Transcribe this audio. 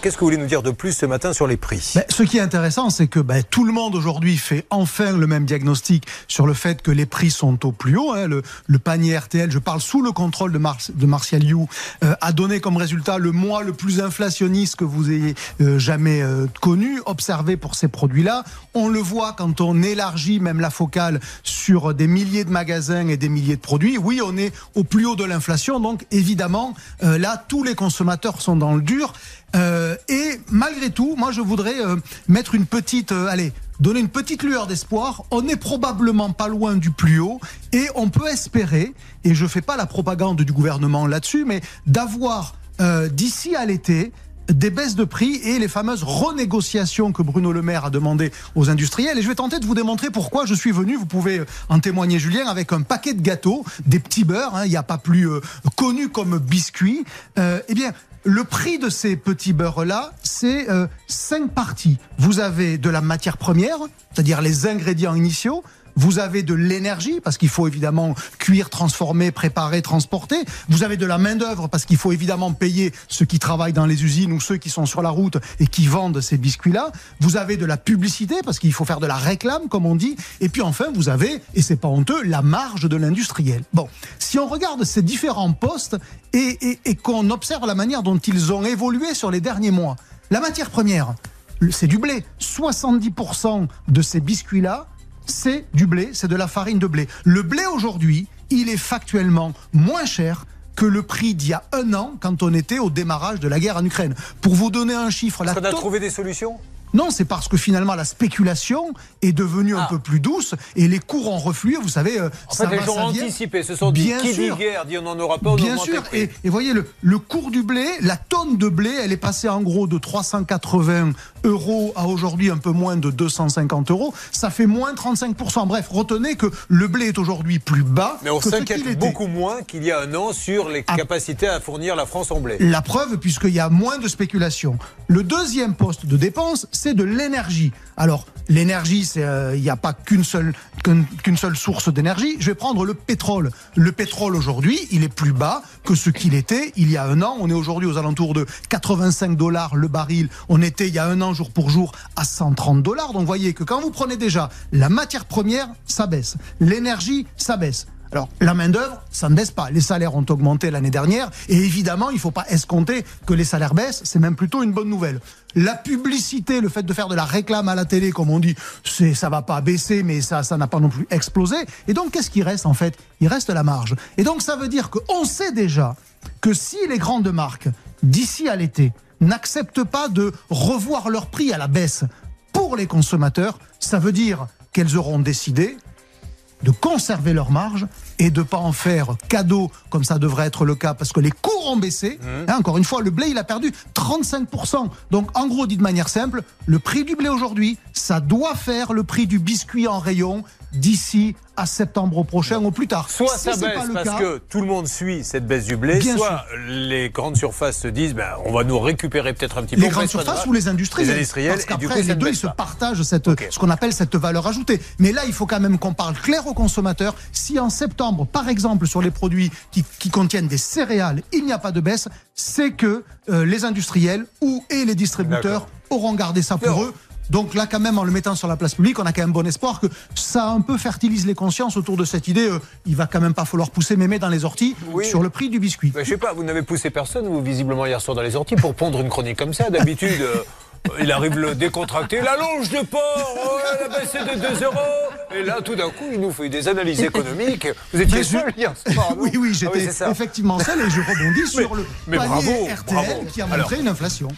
qu'est-ce que vous voulez nous dire de plus ce matin sur les prix? Ben, Ce qui est intéressant, c'est que ben, tout le monde aujourd'hui fait enfin le même diagnostic sur le fait que les prix sont au plus haut. Hein. Le, panier RTL, je parle sous le contrôle de, Martial You, euh, a donné comme résultat le mois le plus inflationniste que vous ayez euh, jamais euh, connu, observé pour ces produits-là. On le voit quand on élargit même la focale sur des milliers de magasins et des milliers de produits. Oui, on est au plus haut de l'inflation, donc évidemment, là, tous les consommateurs sont dans le dur. Et malgré tout, moi je voudrais euh, mettre une petite, euh, allez, donner une petite lueur d'espoir. On n'est probablement pas loin du plus haut et on peut espérer, et je fais pas la propagande du gouvernement là-dessus, mais d'avoir d'ici à l'été des baisses de prix et les fameuses renégociations que Bruno Le Maire a demandé aux industriels. Et je vais tenter de vous démontrer pourquoi je suis venu. Vous pouvez en témoigner, Julien, avec un paquet de gâteaux, des petits beurres. Hein, il n'y a pas plus connu comme biscuits. eh bien, le prix de ces petits beurres-là, c'est euh, cinq parties. Vous avez de la matière première, c'est-à-dire les ingrédients initiaux. Vous avez de l'énergie parce qu'il faut évidemment cuire, transformer, préparer, transporter. Vous avez de la main d'œuvre parce qu'il faut évidemment payer ceux qui travaillent dans les usines ou ceux qui sont sur la route et qui vendent ces biscuits-là. Vous avez de la publicité parce qu'il faut faire de la réclame, comme on dit. Et puis enfin, vous avez, et c'est pas honteux, la marge de l'industriel. Bon, si on regarde ces différents postes et, et qu'on observe la manière dont ils ont évolué sur les derniers mois, la matière première, c'est du blé. 70% de ces biscuits-là c'est du blé, c'est de la farine de blé. Le blé aujourd'hui, il est factuellement moins cher que le prix d'il y a un an quand on était au démarrage de la guerre en Ukraine. Pour vous donner un chiffre... Là, on a trouvé des solutions? Non, c'est parce que finalement la spéculation est devenue un ah. peu plus douce et les cours ont reflué. Vous savez, euh, en fait, les gens ont anticipé. Ce sont bien dit, qui dit guerre, dit on n'en aura pas. bien sûr. Et, et, voyez le, le cours du blé, la tonne de blé, elle est passée en gros de 380 euros à aujourd'hui un peu moins de 250 euros. Ça fait moins 35% Bref, retenez que le blé est aujourd'hui plus bas. Mais on s'inquiète beaucoup moins qu'il y a un an sur les ah. capacités à fournir la France en blé. La preuve, puisqu'il y a moins de spéculation. Le deuxième poste de dépense, c'est de l'énergie. Alors, l'énergie, euh, il n'y a pas qu'une seule, qu'une seule source d'énergie. Je vais prendre le pétrole. Le pétrole aujourd'hui, il est plus bas que ce qu'il était il y a un an. On est aujourd'hui aux alentours de 85 dollars le baril. On était il y a un an jour pour jour à 130 dollars. Donc, voyez que quand vous prenez déjà la matière première, ça baisse. L'énergie, ça baisse. Alors, la main-d'œuvre, ça ne baisse pas. Les salaires ont augmenté l'année dernière. Et évidemment, il ne faut pas escompter que les salaires baissent. C'est même plutôt une bonne nouvelle. La publicité, le fait de faire de la réclame à la télé, comme on dit, c'est, ça va pas baisser, mais ça, ça n'a pas non plus explosé. Et donc, qu'est-ce qui reste, en fait? Il reste la marge. Et donc, ça veut dire qu'on sait déjà que si les grandes marques, d'ici à l'été, n'acceptent pas de revoir leur prix à la baisse pour les consommateurs, ça veut dire qu'elles auront décidé de conserver leur marge et de pas en faire cadeau comme ça devrait être le cas parce que les cours ont baissé. Mmh. Hein, encore une fois, le blé il a perdu 35%. Donc en gros, dit de manière simple, le prix du blé aujourd'hui, ça doit faire le prix du biscuit en rayon d'ici à septembre prochain ou plus tard. Soit ça baisse parce que tout le monde suit cette baisse du blé, soit les grandes surfaces se disent ben, on va nous récupérer peut-être un petit peu. Les grandes surfaces ou les industriels. Les industriels. Parce qu'après, les deux, ils se partagent cette, ce qu'on appelle cette valeur ajoutée. Mais là, il faut quand même qu'on parle clair aux consommateurs. Si en septembre, par exemple, sur les produits qui, qui contiennent des céréales, il n'y a pas de baisse, c'est que euh, les industriels ou et les distributeurs auront gardé ça pour eux. Donc là, quand même, en le mettant sur la place publique, on a quand même bon espoir que ça un peu fertilise les consciences autour de cette idée. Euh, il va quand même pas falloir pousser mémé dans les orties sur le prix du biscuit. Je je sais pas, vous n'avez poussé personne, vous, visiblement, hier soir dans les orties, pour pondre une chronique comme ça. D'habitude. Euh, il arrive le décontracté, la longe de porc, oh, elle a baissé de 2 euros. Et là, tout d'un coup, il nous fait des analyses économiques. Vous étiez seul hier soir, Oui, oui, ah j'étais effectivement seul et je rebondis sur le mais panier RTL qui a montré une inflation.